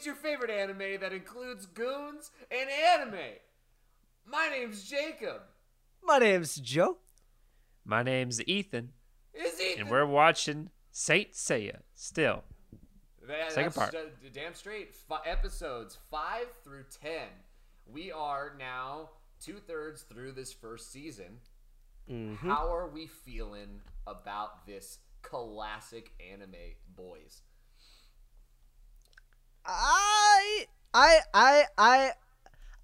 It's your favorite anime that includes goons and anime. My name's Jacob. My name's Joe. My name's Ethan, Is Ethan? and we're watching Saint Seiya still. That- Second that's part. ju- damn straight. F- episodes five through ten. We are now two thirds through this first season. Mm-hmm. How are we feeling about this classic anime, boys? I, I, I, I,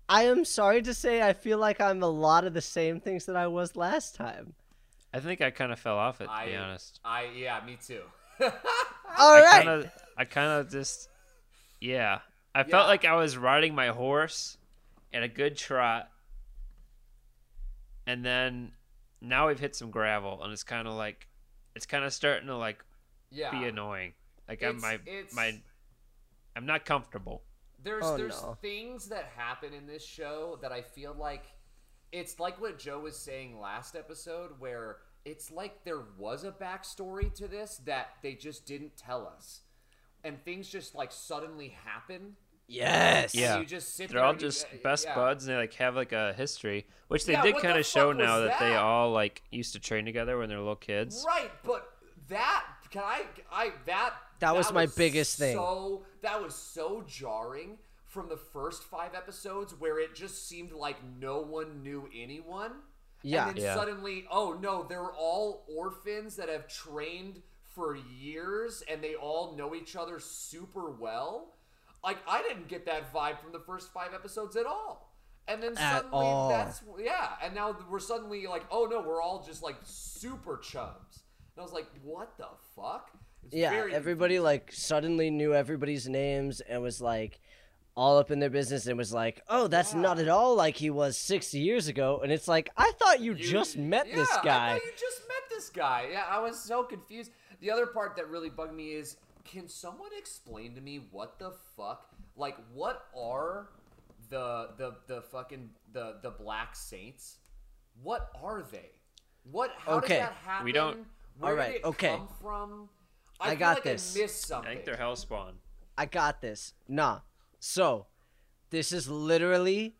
I am sorry to say I feel like I'm a lot of the same things that I was last time. I think I kind of fell off it, to I, be honest. I yeah, me too. All I right. kind of, I kind of just, yeah. I Yeah. felt like I was riding my horse in a good trot, and then now we've hit some gravel, and it's kind of like, it's kind of starting to like yeah. be annoying. Like I'm my it's- my, I'm not comfortable. There's Oh, there's no. things that happen in this show that I feel like it's like what Joe was saying last episode, where it's like there was a backstory to this that they just didn't tell us, and things just like suddenly happen. Yes. Yeah. you just sit They're there all and you- just uh, best yeah. buds, and they like have like a history, which they Yeah, did kind the of show now was that? they all like used to train together when they were little kids. Right, but that can I I that That was my biggest thing. So that was so jarring from the first five episodes where it just seemed like no one knew anyone. Yeah. And then Yeah. suddenly, oh no, they're all orphans that have trained for years and they all know each other super well. Like I didn't get that vibe from the first five episodes at all. And then At suddenly all. that's yeah, and now we're suddenly like, oh no, we're all just like super chums. And I was like, what the fuck? It's Yeah, very everybody like suddenly knew everybody's names and was like all up in their business and was like, "Oh, that's Yeah. not at all like he was 60 years ago." And it's like, "I thought you, You- just met this yeah, I guy." thought you just met this guy. Yeah, I was so confused. The other part that really bugged me is can someone explain to me what the fuck? Like, what are the the the fucking the the black saints? What are they? What? How Okay, does that happen? we don't- Where Alright, did it okay. come from? I, I feel got like this. I missed I think they're Hellspawn. I got this. Nah. So, this is literally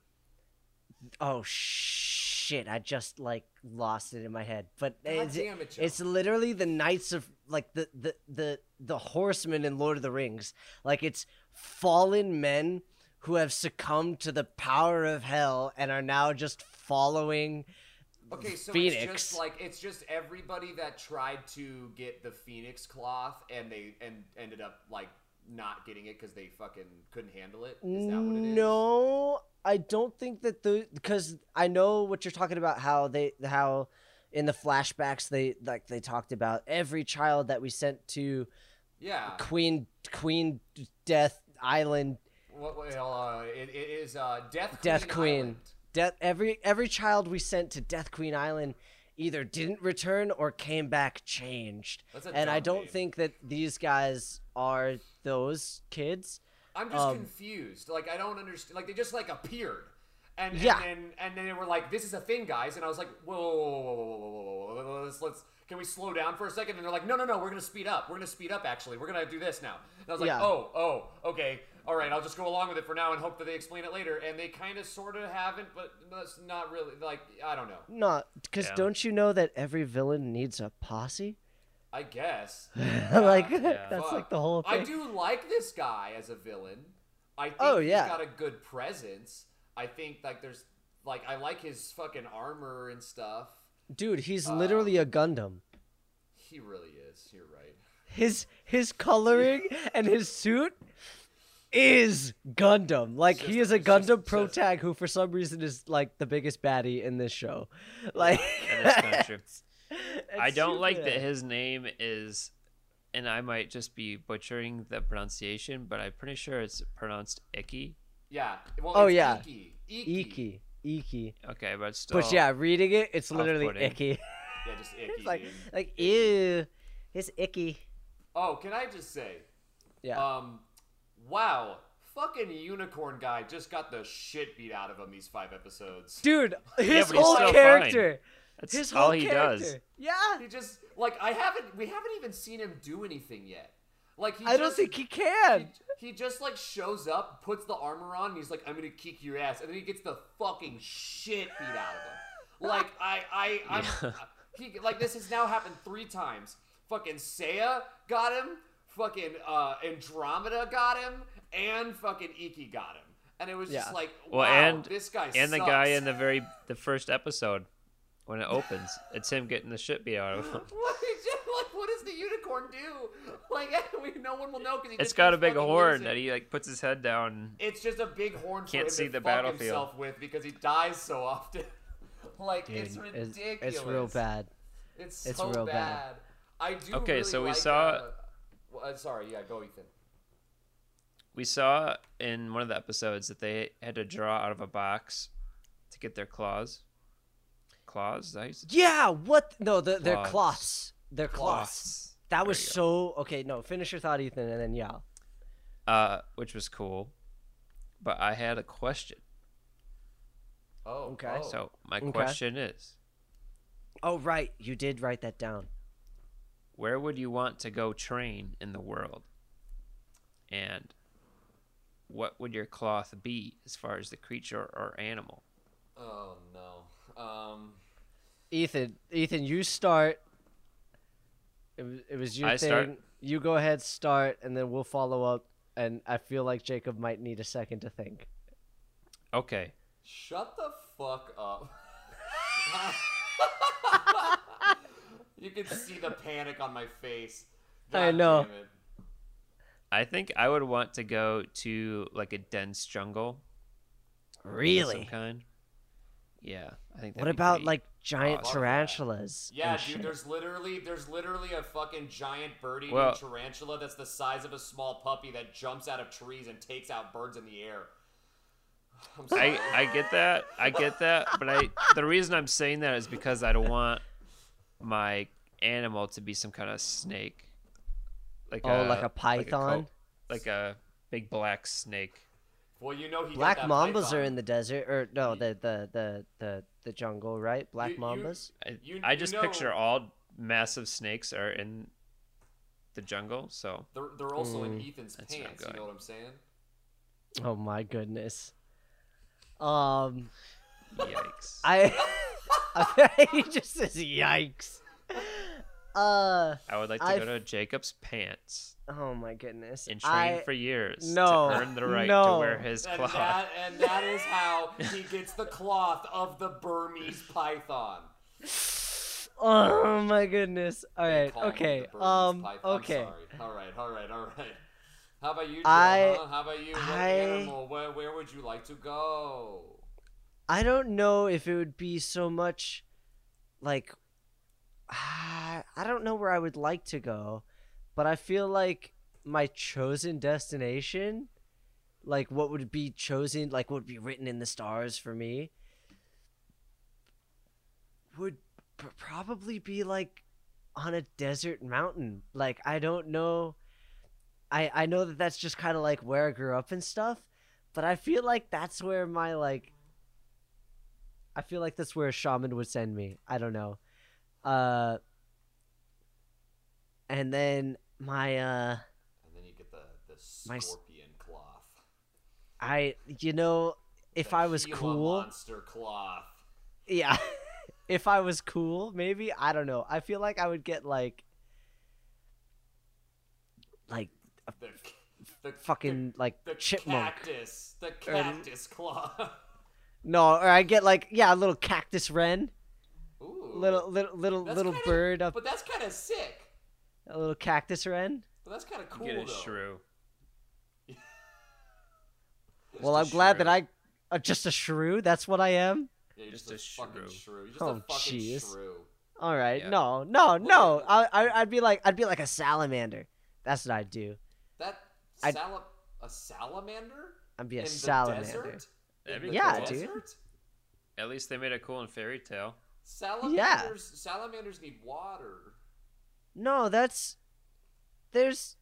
Oh shit, I just like lost it in my head. But God it's, damn it, Joe. it's literally the knights of like the the the the horsemen in Lord of the Rings. Like it's fallen men who have succumbed to the power of hell and are now just following Okay, so it's just like it's just everybody that tried to get the Phoenix cloth and they and ended up like not getting it because they fucking couldn't handle it. Is that what it is? No, I don't think that the because I know what you're talking about. How they how in the flashbacks they like they talked about every child that we sent to Yeah. Queen Queen Death Island, What? what uh, it, it is uh, Death Queen. Death Queen, Island. Death every every child we sent to Death Queen Island either didn't return or came back changed. And I don't name. think that these guys are those kids. I'm just um, confused. Like I don't understand. Like they just like appeared. And, yeah. and, and, then they were like, "This is a thing, guys," and I was like, "Whoa, whoa, whoa, whoa, whoa let's let's can we slow down for a second? And they're like, "No, no, no, we're gonna speed up. We're gonna speed up. Actually, we're gonna do this now." And I was like, yeah. "Oh, oh, okay." All right. I'll just go along with it for now and hope that they explain it later." And they kind of, sort of haven't, but that's not really like I don't know. Not because Yeah. don't you know that every villain needs a posse? I guess. like Yeah. that's Fuck. like the whole Thing. I do like this guy as a villain. I think Oh, he's yeah. got a good presence. I think like there's like I like his fucking armor and stuff. Dude, he's Uh, literally a Gundam. He really is. You're right. His his coloring and his suit is Gundam. Like he is a it's just- Gundam pro just- tag who for some reason is like the biggest baddie in this show. Like That is it's- I don't like that his name is, and I might just be butchering the pronunciation, but I'm pretty sure it's pronounced Icky. Yeah. Well, Oh, it's yeah. Ikki. Ikki. Ikki. Ikki. Okay, but still. But yeah, reading it, it's literally off-putting. icky. Yeah, just Ikki. it's like like ew. It's icky. Oh, can I just say? Yeah. Um, wow. Fucking unicorn guy just got the shit beat out of him these five episodes. Dude, his but he's whole still fine. character. That's His all whole he character. does. Yeah. He just like I haven't we haven't even seen him do anything yet. Like he I don't think he can. He, he just like shows up, puts the armor on, and he's like, "I'm gonna kick your ass," and then he gets the fucking shit beat out of him. Like I, I, I'm, Yeah. he like this has now happened three times. Fucking Seiya got him. Fucking uh, Andromeda got him, and fucking Ikki got him. And it was just Yeah. like, Well, wow, and- this guy and the guy in the very the first episode when it opens, it's him getting the shit beat out of him. What is? Like, what does the unicorn do? Like, we, no one will know because It's got a big horn that he like puts his head down. It's just a big horn for Can't him see to the fuck battlefield. himself with because he dies so often. like, Dude, it's it's, ridiculous. it's real bad. It's, It's so real bad. bad. I do. Okay, really so we like, saw- Uh, well, uh, sorry, yeah, go Ethan. We saw in one of the episodes that they had to draw out of a box to get their claws. Claws? Is that how you say- Yeah, what? No, the, they're Cloths. cloths. They're cloths. Cloths. That There was so okay. No, finish your thought, Ethan, and then yeah. uh, which was cool. But I had a question. Oh, Okay. oh. So my Okay. question is, Oh right, you did write that down. Where would you want to go train in the world? And what would your cloth be as far as the creature or animal? Oh no. Um. Ethan, Ethan, you start. It was, it was your I thing. start? You go ahead, start, and then we'll follow up. And I feel like Jacob might need a second to think. Okay. Shut the fuck up. you can see the panic on my face. I know. I think I would want to go to like a dense jungle of some Really? kind. Yeah, I think. What about pretty- like giant awesome. tarantulas? Yeah, dude. shit? There's literally there's literally a fucking giant bird-eating Well- tarantula that's the size of a small puppy that jumps out of trees and takes out birds in the air. I'm. I I get that. I get that, but I the reason I'm saying that is because I don't want my animal to be some kind of snake. Like Oh, like a python? like a big black snake. well, you know he Black that mambas python. are in the desert, or no, the the the the, the jungle, right? Black You- you- mambas. I, You- I you just know- picture all massive snakes are in the jungle, so They're, they're also in Mm. Ethan's That's where I'm pants. You know what I'm saying? Oh my goodness. Um, yikes. I, I he just says yikes. Uh, I would like to I go to Jacob's pants oh my goodness. and train I, for years no, to earn the right no. to wear his And cloth. that, and that is how he gets the cloth of the Burmese python. Oh my goodness. All They right. call him Okay. Um. python. I'm Okay. sorry. All right. All right. All right. How about you, Joe? I- huh? How about you? What I- animal? Where, where would you like to go? I don't know if it would be so much like ah, I don't know where I would like to go, but I feel like my chosen destination, like what would be chosen, like what would be written in the stars for me, would pr- probably be like on a desert mountain. Like I don't know I I know that that's just kind of like where I grew up and stuff, but I feel like that's where my like I feel like that's where a shaman would send me. I don't know. Uh and then my uh And then you get the the My scorpion cloth. I you know if The I was Gila cool, monster cloth. yeah. if I was cool, maybe, I don't know. I feel like I would get like like The, the fucking like the, the chipmunk. cactus. The cactus cloth. No, or I get like yeah, a little cactus wren, Ooh. little little little That's little kinda- bird up, But that's kind of sick. a little cactus wren. But that's kind of cool Get a though. shrew. Well, I'm glad that. I uh, just a shrew. That's what I am. Yeah, you're just, Just a, a fucking shrew. shrew. You're just Oh, a fucking jeez. shrew. All right, Yeah. no, no, no. I, I, I'd be like, I'd be like a salamander. That's what I'd do. That I'd- a salamander I'd be a in salamander. the desert. In be the Yeah, cool. dude. At least they made it cool in Fairy Tail. Salamanders. Salamanders need water. No, that's there's,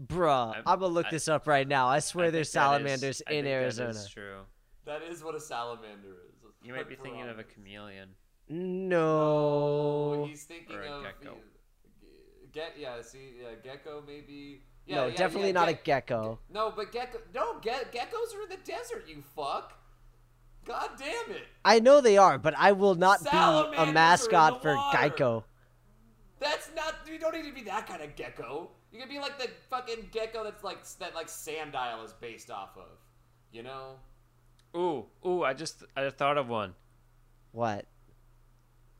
bruh. I'm- I'm, gonna look I- this up right now. I swear I there's think that is- salamanders I in think Arizona. is true. That is what a salamander is. You might be thinking of a chameleon. No. Oh, he's thinking Or a of gecko. Get yeah. See, yeah, gecko maybe. Yeah, no, yeah, definitely yeah, not a ge- gecko. No, but gecko. No, ge- geckos are in the desert. You fuck. God damn it. I know they are, but I will not be Salamanders are a mascot for water. Geico. That's not. You don't need to be that kind of gecko. You can be like the fucking gecko that's like that like Sandile is based off of. You know. Ooh, ooh! I just I thought of one. What?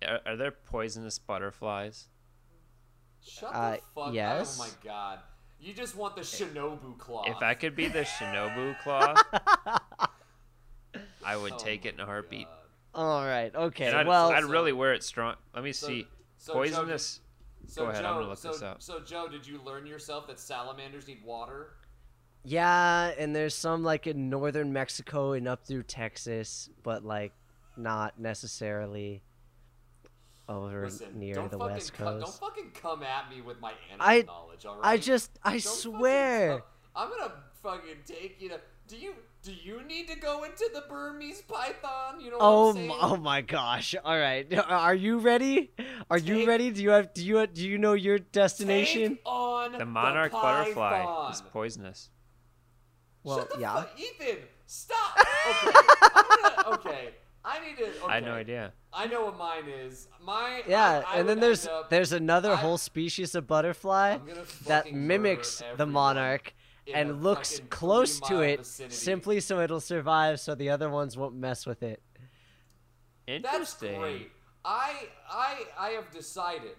Are, are there poisonous butterflies? Shut Uh, the fuck. yes. Oh my god. You just want the Shinobu claw. If I could be the Shinobu cloth, I would Oh take it in a heartbeat. God. All right. Okay. And I'd, well, I'd so- really wear it strong. Let me so- see. so Joe, did- Poisonous. So Go ahead, Joe, I'm gonna look so, this up. So Joe, did you learn yourself that salamanders need water? yeah, and there's some like in northern Mexico and up through Texas, but like not necessarily over Listen, near the fucking west co- don't fucking come at me with my animal I- knowledge. All right. I just, I Don't fucking swear. co- I'm gonna fucking take you to. Do you do you need to go into the Burmese python? You know what Oh, I'm saying? m- oh my gosh! All right, are you ready? Are you ready? Do you have? Do you do you know your destination? Take on The monarch butterfly python. is poisonous. Well, Shut the yeah. fuck, Ethan, stop. Okay, I'm gonna, okay. I need to. Okay. I had no idea. I know what mine is. My Yeah, I, I and then there's up- there's another I- whole species of butterfly that mimics the monarch in a and looks close to it vicinity. simply so it'll survive, so the other ones won't mess with it. That's Interesting. great. I I I have decided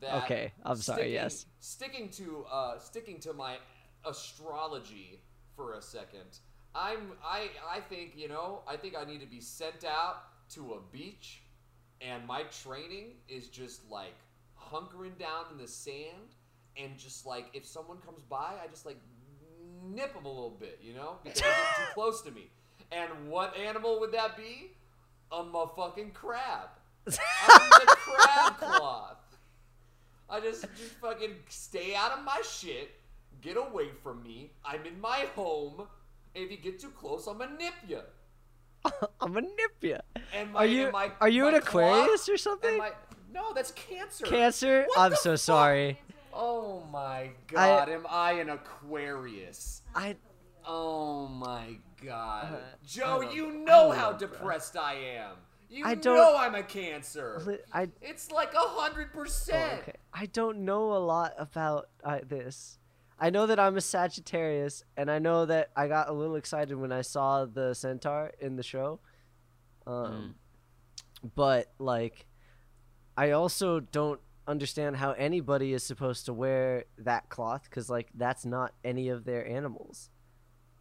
that. Okay, I'm sorry, sticking- yes. Sticking to uh sticking to my astrology for a second. I'm I I think you know I think I need to be sent out to a beach, and my training is just like hunkering down in the sand, and just like if someone comes by, I just like nip them a little bit, you know, because they're too close to me. And what animal would that be? A motherfucking crab. I'm the crab cloth. I just just fucking stay out of my shit. Get away from me. I'm in my home. And if you get too close, I'm gonna nip you. I'm gonna nip you. And my, Are you my, are you an Aquarius or something? my- no, that's cancer. Cancer? What I'm so fuck? sorry. Oh my god, am I an Aquarius? I Oh my god. Uh, Joe, you I know how depressed I am. You I don't- know I'm a cancer. I It's like a hundred oh, percent. okay. I don't know a lot about uh, this. I know that I'm a Sagittarius, and I know that I got a little excited when I saw the centaur in the show. Um, but like, I also don't understand how anybody is supposed to wear that cloth because like that's not any of their animals.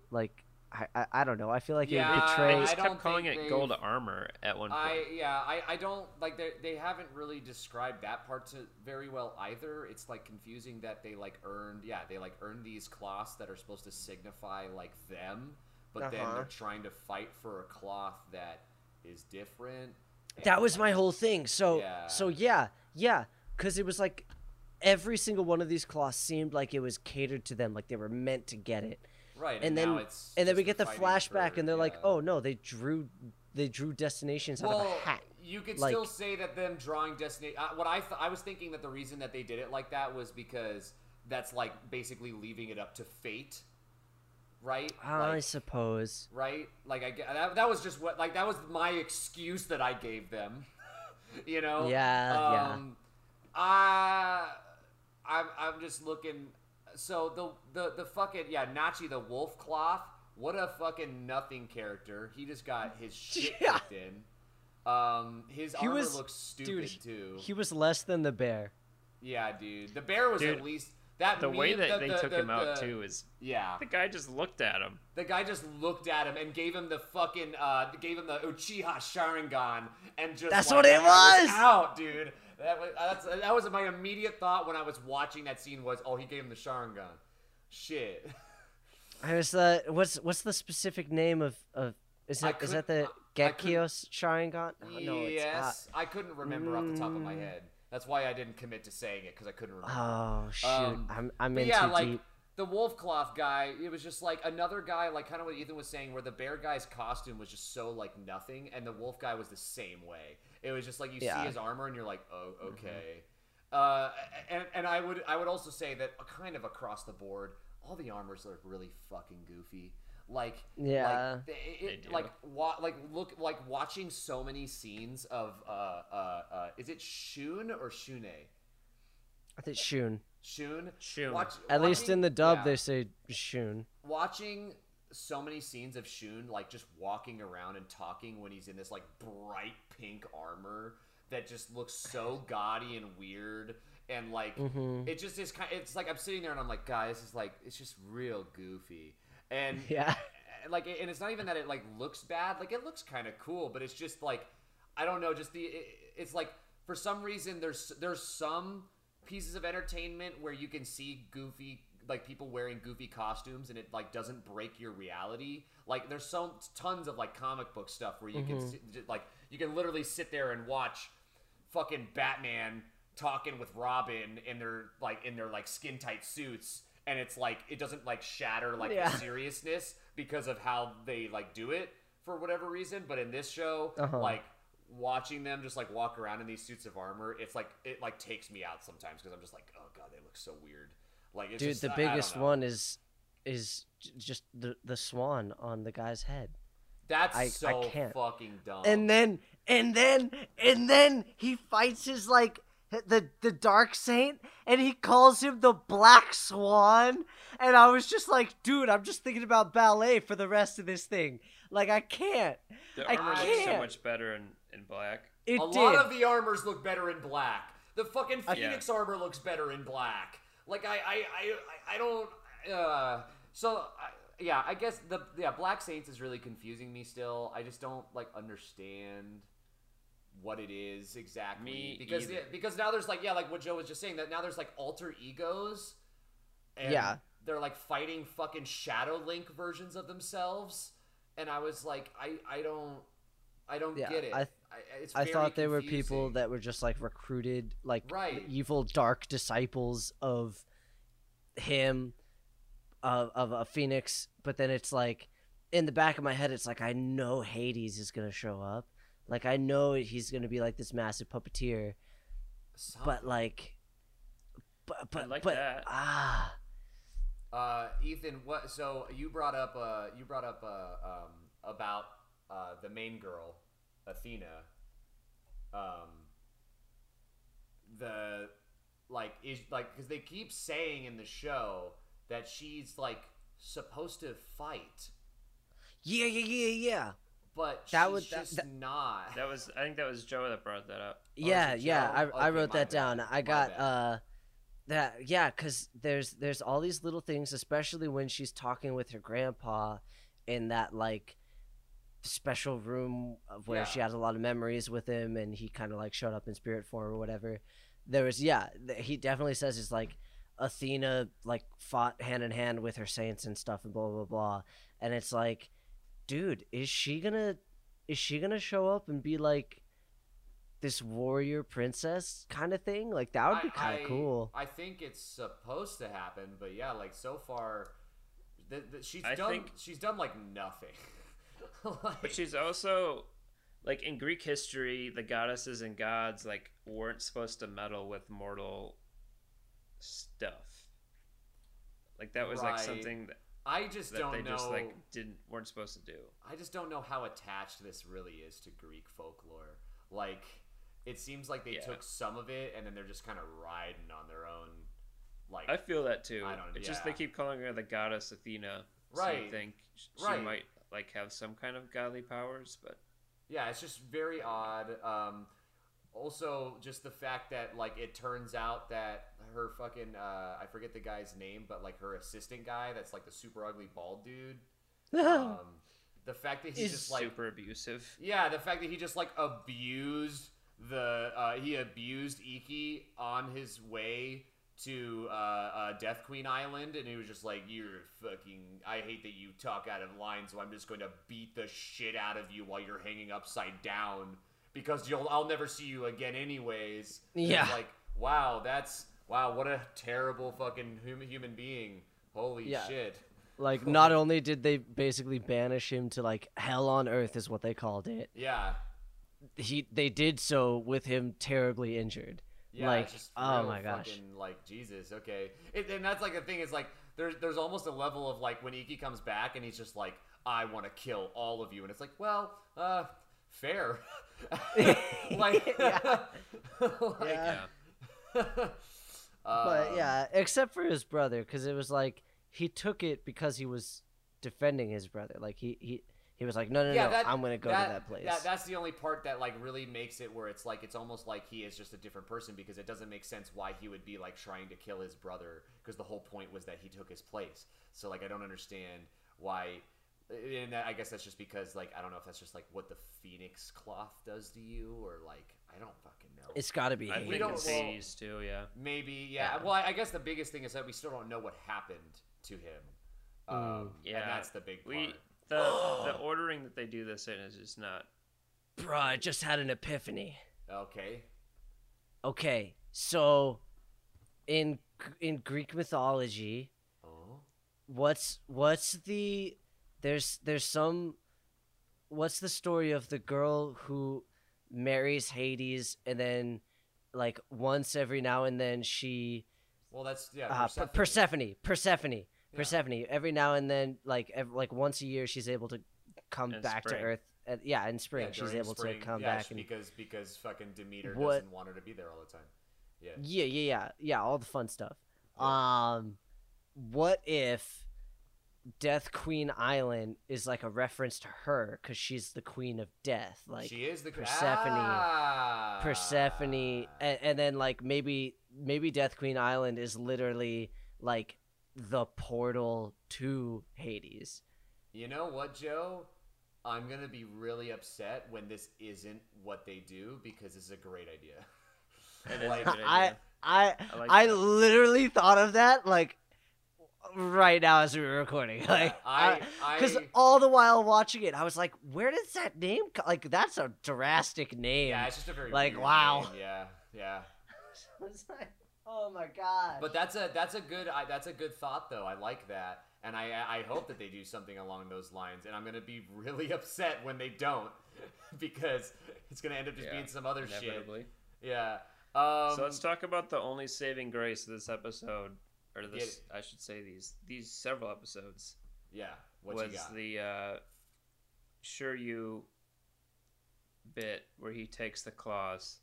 Like, I I, I don't know. I feel like Yeah, it would They. I just don't kept calling it gold armor at one point. I yeah, I, I don't like they they haven't really described that part to very well either. It's like confusing that they like earned yeah, they like earned these cloths that are supposed to signify like them, but then Uh-huh. they're trying to fight for a cloth that is different. That and, was my whole thing. So Yeah. so yeah, yeah, because it was like every single one of these cloths seemed like it was catered to them, like they were meant to get it. right. And now then it's and then we get the flashback, fighting and they're like, oh no, they drew they drew destinations out well, of a hat. you could Like- still say that them drawing Destiny. Uh, what I th- I was thinking that the reason that they did it like that was because that's like basically leaving it up to fate, right? I Like, suppose. right? Like I that, that was just what like that was my excuse that I gave them. you know? Yeah, yeah. I I'm I'm just looking. So the the the fucking yeah Nachi the wolf cloth. What a fucking nothing character. He just got his shit Yeah. kicked in. Um, his He armor was- looks stupid Dude, too. he was less than the bear. yeah, dude. The bear was Dude, at least that. the way that the- they the- took the- him out the- too is Yeah, the guy just looked at him. the guy just looked at him and gave him the fucking uh gave him the Uchiha Sharingan and just That's like, what it and was! out, dude. That was that's, that was my immediate thought when I was watching that scene was oh he gave him the Sharingan. Shit. I was uh, what's what's the specific name of of is that is that the I- I couldn't- Gekios Sharingan? Oh, no, it's yes, I couldn't remember off the top of my Mm. head. That's why I didn't commit to saying it because I couldn't remember. Oh shoot, Um, I'm I'm in yeah, too like deep. The wolf cloth guy, it was just like another guy, like kind of what Ethan was saying, where the bear guy's costume was just so like nothing, and the wolf guy was the same way. It was just like you Yeah. Mm-hmm. see his armor and you're like, oh, okay. Uh, and and I would I would also say that kind of across the board, all the armors look really fucking goofy. Like Yeah. like, it, They it, like wa- like look like watching so many scenes of uh uh uh is it Shun or Shune? I think Shun. Shun. Shun. Watch, At least in the dub, yeah. they say Shun. watching so many scenes of Shun like just walking around and talking when he's in this like bright pink armor that just looks so gaudy and weird and like Mhm. it just is kind it's like I'm sitting there and I'm like guys this is like it's just real goofy and Yeah. like and it's not even that it like looks bad like it looks kind of cool but it's just like i don't know just the it, it's like for some reason there's there's some pieces of entertainment where you can see goofy like people wearing goofy costumes and it like doesn't break your reality like there's so tons of like comic book stuff where you can sit, j- like you can literally sit there and watch fucking batman talking with robin in their like in their like skin tight suits and it's like it doesn't like shatter like Yeah. the seriousness because of how they like do it for whatever reason. But in this show, Uh-huh. like watching them just like walk around in these suits of armor, it's like it like takes me out sometimes because I'm just like, oh god, they look so weird. Like it's Dude, just, the I- I biggest know. one is is just the the swan on the guy's head. That's I- I so can't. fucking dumb. and then and then and then he fights his like the the dark saint and he calls him the black swan and i was just like dude i'm just thinking about ballet for the rest of this thing like i can't The I armor looks so much better in, in black. it a did lot of the armors look better in black. The fucking Yeah. Phoenix armor looks better in black. Like I I I, I- I don't uh so I, yeah, I guess the yeah, Black Saints is really confusing me still. I just don't like understand what it is exactly Me because either. yeah, because now there's like yeah, like what Joe was just saying that now there's like alter egos and Yeah. they're like fighting fucking Shadow Link versions of themselves and I was like I I don't I don't Yeah, get it. I th- I, i thought they were people that were just like recruited like Right. evil dark disciples of him of of a phoenix but then it's like in the back of my head it's like i know hades is gonna show up like i know he's gonna be like this massive puppeteer Some- but like but but like but that. ah uh, Ethan, what? So you brought up uh, you brought up uh, um, about uh, the main girl, Athena. Um, the like is like because they keep saying in the show that she's like supposed to fight, yeah yeah yeah yeah but That she's would- that- just that- not. That was I think that was Joe that brought that up. yeah is it yeah Joe? I, I wrote my that down i my got bad. uh that yeah because there's there's all these little things especially when she's talking with her grandpa in that like special room of where Yeah. she has a lot of memories with him and he kind of like showed up in spirit form or whatever there was yeah th- he definitely says it's like athena like fought hand in hand with her saints and stuff and blah blah blah and it's like dude is she gonna is she gonna show up and be like this warrior princess kind of thing like that would be kind of cool I think it's supposed to happen, but yeah, like so far, th- th- she's I done. think- She's done like nothing. Like- But she's also like in Greek history, the goddesses and gods like weren't supposed to meddle with mortal stuff. Like that was like something that, I just that don't they know. just like didn't weren't supposed to do. I just don't know how attached this really is to Greek folklore. Like, it seems like they Yeah. took some of it and then they're just kind of riding on their own. Like, I feel that too. I don't- It's just they keep calling her the goddess Athena. So Right. you think she Right. might like have some kind of godly powers, but yeah, it's just very odd. Um, also, just the fact that like it turns out that her fucking uh, I forget the guy's name, but like her assistant guy, that's like the super ugly bald dude. Um, the fact that he's Is just like super abusive. Yeah, the fact that he just like abused the uh, he abused Ikki on his way to uh, uh, Death Queen Island, and he was just like, "You're fucking. I hate that you talk out of line, so I'm just going to beat the shit out of you while you're hanging upside down because you'll I'll never see you again, anyways." And Yeah. like wow, that's wow, what a terrible fucking human human being. Holy Yeah. shit. like not only did they basically banish him to like hell on earth is what they called it Yeah. he they did so with him terribly injured Yeah, like just oh real my gosh fucking, like Jesus, okay. It, and that's like the thing is like there's there's almost a level of like when Ikki comes back and he's just like, I want to kill all of you, and it's like, well, uh, fair. like, Yeah. like, Yeah. Yeah. But yeah, except for his brother, because it was like he took it because he was defending his brother. Like he he he was like, no no no, I'm gonna go to that place. that's the only part that like really makes it where it's like it's almost like he is just a different person because it doesn't make sense why he would be like trying to kill his brother because the whole point was that he took his place. So like I don't understand why. And that, I guess that's just because like I don't know if that's just like what the phoenix cloth does to you or like I don't fucking know. it's got to be. I Hades. think don't- it's well- Hades too. Yeah. Maybe, yeah. Yeah. Well, I I guess the biggest thing is that we still don't know what happened to him. Um, Mm, Yeah. and that's the big part. We the the ordering that they do this in is just not. Bruh, I just had an epiphany. Okay. Okay, so in in Greek mythology, Oh. what's what's the there's there's some what's the story of the girl who marries Hades and then like once every now and then she Well, that's yeah. uh, Persephone. Persephone Persephone Yeah. Persephone every now and then like ev- like once a year she's able to come In back spring. to earth uh, yeah in spring Yeah, she's able spring, to come yeah, back and because because fucking Demeter What- doesn't want her to be there all the time. Yeah. Yeah, yeah, yeah, yeah. All the fun stuff. Um, what if Death Queen Island is like a reference to her because she's the queen of death, like she is the Persephone- Ah. Persephone, and, and then like maybe maybe Death Queen Island is literally like the portal to Hades. You know what, Joe? I'm gonna be really upset when this isn't what they do because it's a great idea. Like, I. I I like I literally thought of that like right now as we were recording. Like I- because all the while watching it, I was like, where does that name? Co-? Like that's a drastic name. Yeah, it's just a very Like, weird wow. name. Yeah, yeah. It's like, oh my god. But that's a that's a good I, that's a good thought though. I like that, and I I hope that they do something along those lines. And I'm gonna be really upset when they don't, because it's gonna end up just Yeah, being some other shit. Inevitably. Yeah. Um, so let's talk about the only saving grace of this episode, or Get this I should say these these several episodes Yeah. What was you got? the uh, sure you bit where he takes the claws.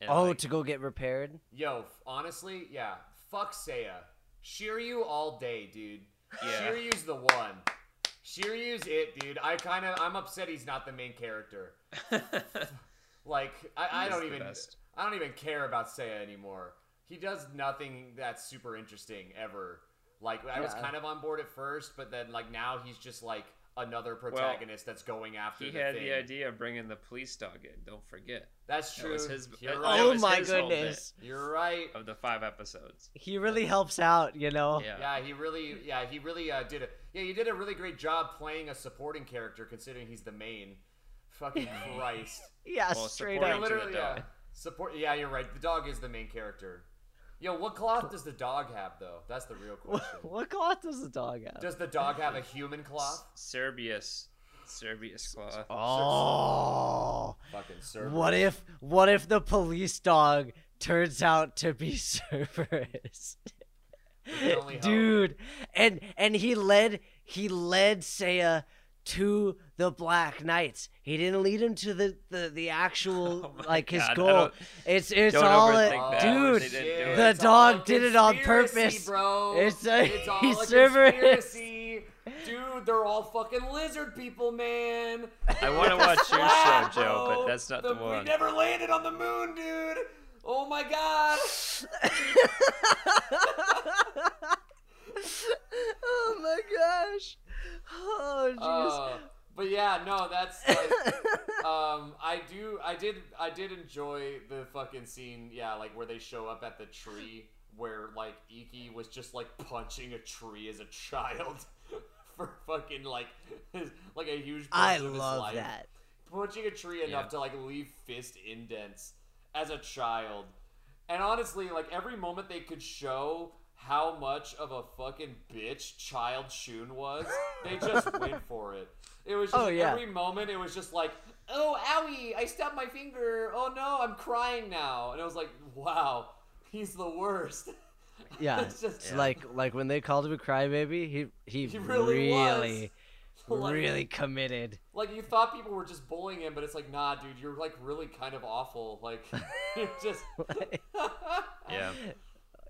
And, oh, like, to go get repaired. Yo, honestly, yeah. Fuck Seiya. Shiryu all day, dude. Yeah. Shiryu's the one. Shiryu's it, dude. I kind of I'm upset he's not the main character. Like I, I don't even best. I don't even care about Seiya anymore. He does nothing that's super interesting ever. Like I was kind of on board at first, but then like now he's just like another protagonist that's going after he the had thing. the idea of bringing the police dog in. Don't forget. That's That true. was his- that- right. Oh was my his goodness. You're right. Of the five episodes. He really helps out, you know. Yeah. Yeah, he really, yeah, he really uh, did it. Yeah, he did a really great job playing a supporting character, considering he's the main. Fucking Christ! Yeah, Well, straight supporting up. to the Literally, yeah. Support. Yeah, you're right. The dog is the main character. Yo, what cloth does the dog have, though? That's the real question. what cloth does the dog have? Does the dog have a human cloth? Cerberus. Cerberus claw. Oh. Fucking Cerberus. What if what if the police dog turns out to be Cerberus? can only hope. Dude, and and he led he led Seiya to the Black Knights. He didn't lead him to the the, the actual Oh like his God, goal. It's it's all overthink a, dude. They didn't do shit, it. The it's dog all a did it on purpose. bro. It's a- it's all he's a conspiracy. Dude, they're all fucking lizard people, man. I want to watch your show, Joe, but that's not the, We one. We never landed on the moon, dude. Oh my god. oh my gosh. Oh jeez. Uh, but yeah, no, that's like, um, I do, I did, I did enjoy the fucking scene, yeah, like where they show up at the tree where like Ikki was just like punching a tree as a child for fucking like his, like a huge. I portion of his love life. that. punching a tree enough Yeah. to like leave fist indents as a child. And honestly, like every moment they could show how much of a fucking bitch child Shun was, they just went for it. It was just Oh, yeah. every moment it was just like, "Oh, owie, I stabbed my finger. Oh no, I'm crying now." And it was like, "Wow, he's the worst." Yeah, It's just- it's like like when they called him a crybaby, he he, He really really. Like- really committed. Like you thought people were just bullying him, but it's like, nah, dude, you're like really kind of awful. Like you're just. Yeah.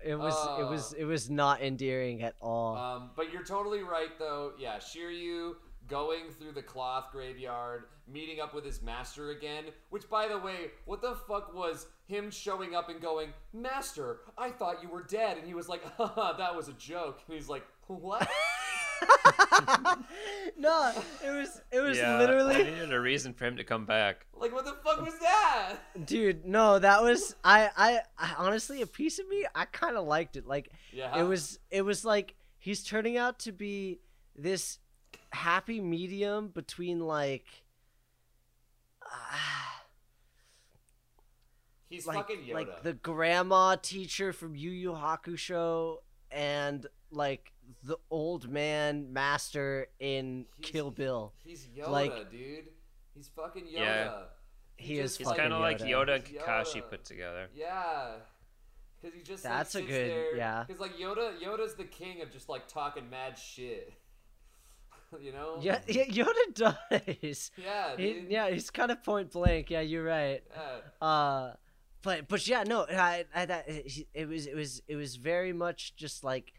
It was it was Uh. it was not endearing at all. Um, but you're totally right, though. Yeah, Shiryu going through the cloth graveyard, meeting up with his master again. Which, by the way, what the fuck was him showing up and going, "Master, I thought you were dead," and he was like, "That was a joke," and he's like, "What?" no, it was it was yeah, I literally needed a reason for him to come back. like, what the fuck was that? dude. No, that was I I, I honestly a piece of me I kind of liked it. Like Yeah, it was it was like he's turning out to be this happy medium between like He's like fucking Yoda. like the grandma teacher from Yu Yu Hakusho and like the old man master in He's- Kill Bill. He's Yoda, like- dude. He's fucking Yoda. Yeah. He just is He's kind of like Yoda. Yoda and Kakashi Yoda. put together. Yeah. Because he just That's a like, sits good- there. yeah. Because like Yoda, Yoda's the king of just like talking mad shit. you know? Yeah, yeah, Yoda does. Yeah, He, dude. yeah, he's kind of point blank. Yeah, you're right. Yeah. Uh, but but yeah, no, I, I that he- it was it was it was very much just like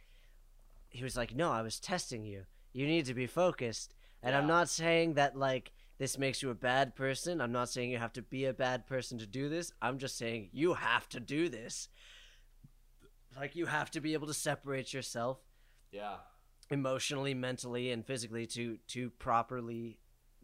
he was like, no, I was testing you. You need to be focused. And I'm not saying that like this makes you a bad person. I'm not saying you have to be a bad person to do this. I'm just saying you have to do this. Like you have to be able to separate yourself Yeah. emotionally, mentally, and physically to to properly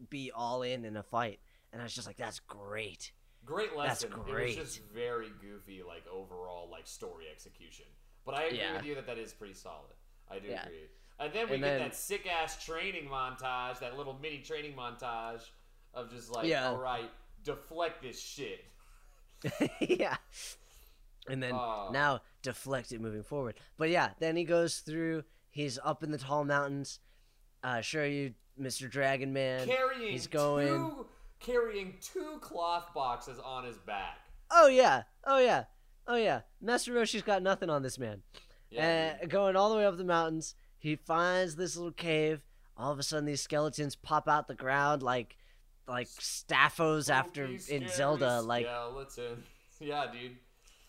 be all in in a fight. And I was just like, that's great. Great lesson. That's great. It was just very goofy, like overall, like story execution. But I agree Yeah. with you that that is pretty solid. I do Yeah. agree. And then we And get then- that sick ass training montage, that little mini training montage of just like, Yeah. all right, deflect this shit. yeah. And then Oh. now deflect it moving forward. But yeah, then he goes through. He's up in the tall mountains. Uh, sure, you, Mr. Dragon Man. carrying he's going- two, carrying two cloth boxes on his back. Oh yeah, oh yeah, oh yeah. Master Roshi's got nothing on this man. Yeah, uh, going all the way up the mountains, he finds this little cave. All of a sudden, these skeletons pop out the ground like, like Stalfos after Spooky, in Zelda, like skeleton. Yeah, dude.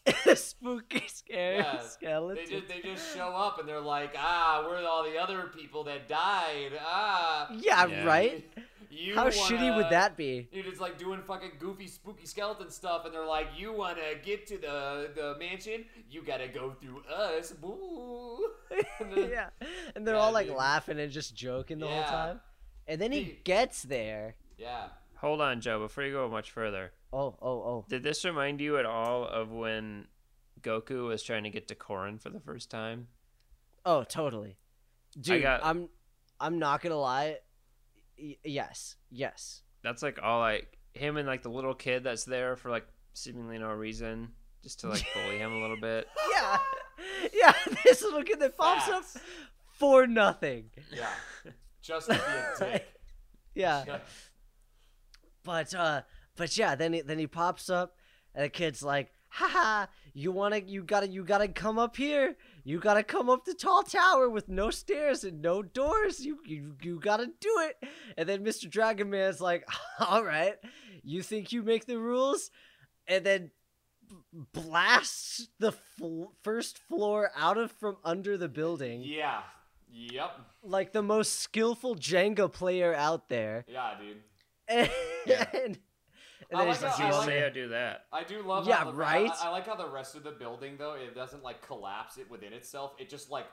spooky, scary Yeah, They skeletons. just they just show up and they're like, ah, we're all the other people that died. Ah, yeah, Yeah. right. You How shitty would that be? Dude, it's like doing fucking goofy, spooky skeleton stuff, and they're like, "You wanna get to the the mansion? You gotta go through us." Boo. And then- yeah, and they're Yeah, all like dude. laughing and just joking the Yeah. whole time. And then he Dude. gets there. yeah. Hold on, Joe. Before you go much further, Oh, oh, oh. did this remind you at all of when Goku was trying to get to Korin for the first time? Oh, totally. Dude, got- I'm I'm not going to lie. Y- yes. Yes. That's like all like him and like the little kid that's there for like seemingly no reason, just to like bully him a little bit. Yeah. yeah, this little kid that pops up for nothing. Yeah. Just to be a dick. Yeah. Yeah. But uh but yeah, then he, then he pops up and the kid's like, "Haha, you want to you got to you got to come up here. You got to come up the tall tower with no stairs and no doors. You you, you got to do it." And then Mr. Dragon Man's like, "All right. You think you make the rules?" And then blasts the fl- first floor out of from under the building Yeah. Yep. like the most skillful Jenga player out there. Yeah, dude. And, Yeah. and I then like he's how- like, I like- wanna-" say I do that. I do love Yeah, how the, right? I, I like how the rest of the building though it doesn't like collapse it within itself. It just like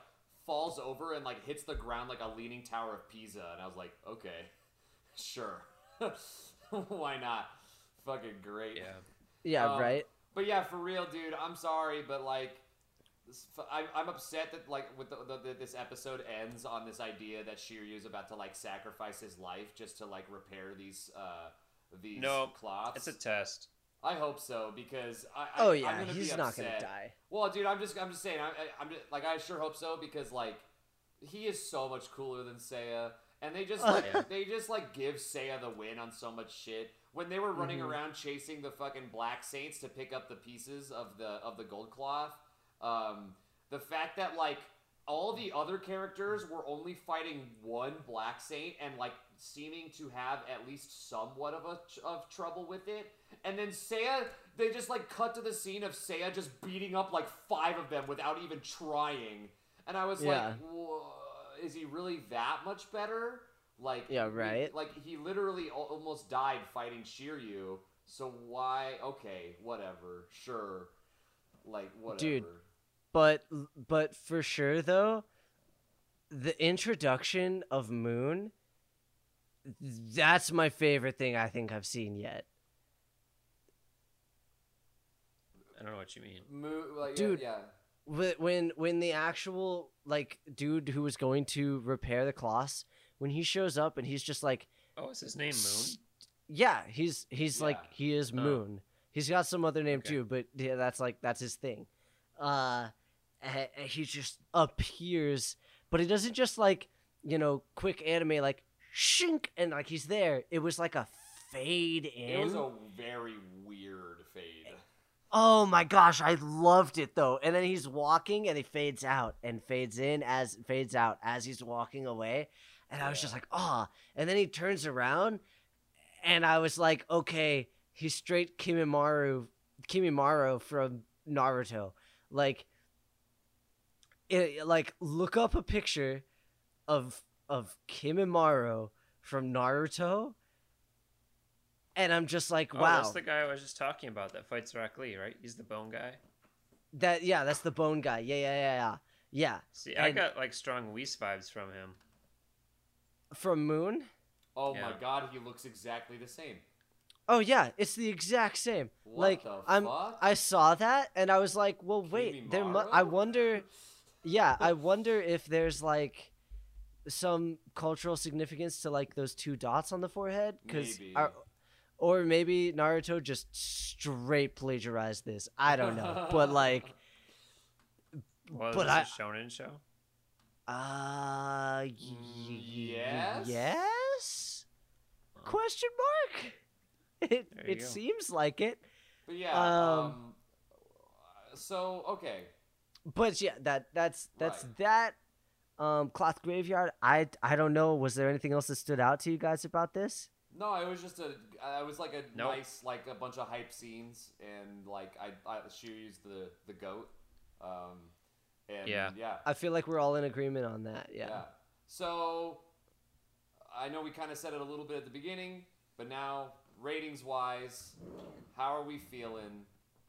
falls over and like hits the ground like a leaning tower of Pisa. And I was like, okay, sure, why not? Fucking great. Yeah. yeah, Um, right. But yeah, for real, dude. I'm sorry, but like, this, I, I'm upset that like with the, the, the, this episode ends on this idea that Shiryu is about to like sacrifice his life just to like repair these uh these No, cloths. It's a test. I hope so because I. I Oh I'm yeah, gonna he's be not gonna die. Well, dude, I'm just I'm just saying I, I, I'm just, like I sure hope so because like he is so much cooler than Seiya, and they just Oh, like they just like give Seiya the win on so much shit. When they were running Mhm. around chasing the fucking Black Saints to pick up the pieces of the of the gold cloth, um, the fact that like all the other characters were only fighting one black saint and like seeming to have at least somewhat of a of trouble with it and then Seiya they just like cut to the scene of Seiya just beating up like five of them without even trying and I was Yeah. like is he really that much better like Yeah, right. like he literally al- almost died fighting Shiryu so why okay whatever sure like whatever Dude, but but for sure though, the introduction of Moon. That's my favorite thing I think I've seen yet. I don't know what you mean. Mo- like, Dude. yeah, Wh- when when the actual like dude who was going to repair the cloths when he shows up and he's just like Oh, is his name Moon? yeah he's he's like he is Oh. moon he's got some other name Okay. too but yeah that's like that's his thing uh a- a- he just appears but he doesn't just like you know quick anime like shink and like he's there it was like a fade in it was a very weird fade. Oh my gosh, I loved it though. And then he's walking and he fades out and fades in as fades out as he's walking away. And I was just like, "Ah." And then he turns around and I was like, "Okay, he's straight Kimimaru Kimimaro from Naruto." Like it, like look up a picture of of Kimimaro from Naruto and I'm just like, Oh, "Wow." that's the guy I was just talking about that fights Rock Lee, right? He's the bone guy. That yeah, that's the bone guy. Yeah, yeah, yeah, yeah. Yeah. See, I got like strong Whis vibes from him. From Moon? Oh Yeah. my god, he looks exactly the same. Oh yeah, it's the exact same. What like the I'm fuck? I saw that and I was like, "Well, wait, there mu- I wonder Yeah, I wonder if there's like some cultural significance to like those two dots on the forehead cuz or maybe Naruto just straight plagiarized this. I don't know. but like Well, But is I- this a shonen show? uh y- yes? Yes? Question mark? It it go. seems like it. But yeah, Um, um, so okay. But yeah, that that's that's Right. that. Um, cloth graveyard. I I don't know. Was there anything else that stood out to you guys about this? No, it was just a. uh, It was like a Nope. nice, like a bunch of hype scenes, and like I, I she used the the goat. Um, and Yeah. yeah, I feel like we're all in agreement on that. yeah. Yeah. So I know we kind of said it a little bit at the beginning, but now ratings wise, how are we feeling?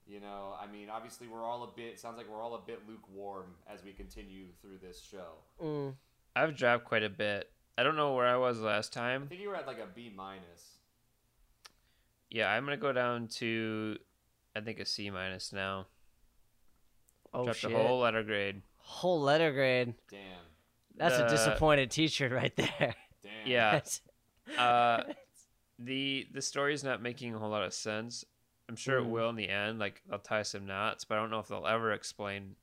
You know, I mean, obviously we're all a bit. Sounds like we're all a bit lukewarm as we continue through this show. Mm. I've dropped quite a bit. I don't know where I was last time. I think you were at like a B minus. Yeah, I'm gonna go down to, I think a C minus now. Oh Dropped shit. a whole letter grade. Whole letter grade. Damn. That's a disappointed teacher right there. Damn. Yeah. That's- Uh, the the story's not making a whole lot of sense. I'm sure Mm. it will in the end. Like they'll tie some knots, but I don't know if they'll ever explain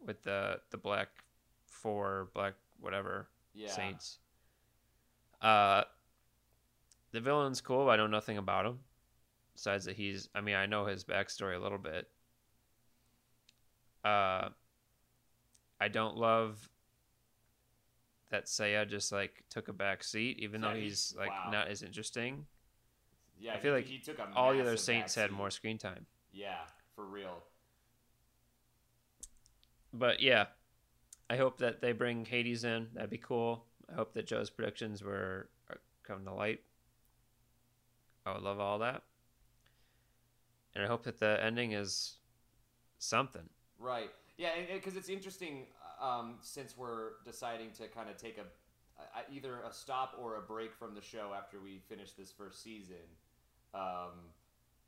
with the the black four black whatever Yeah. saints. Uh, the villain's cool. But I know nothing about him. Besides that he's, I mean, I know his backstory a little bit. Uh, I don't love that Seiya just like took a back seat, even though Yeah, he's he's- like wow. not as interesting. Yeah, I feel he, like he took a All the other saints had more screen time. Yeah, for real. But yeah, I hope that they bring Hades in. That'd be cool. I hope that Joe's predictions were come to light. I would love all that. And I hope that the ending is something. Right. Yeah, because it's interesting um, since we're deciding to kind of take a, a either a stop or a break from the show after we finish this first season. Um,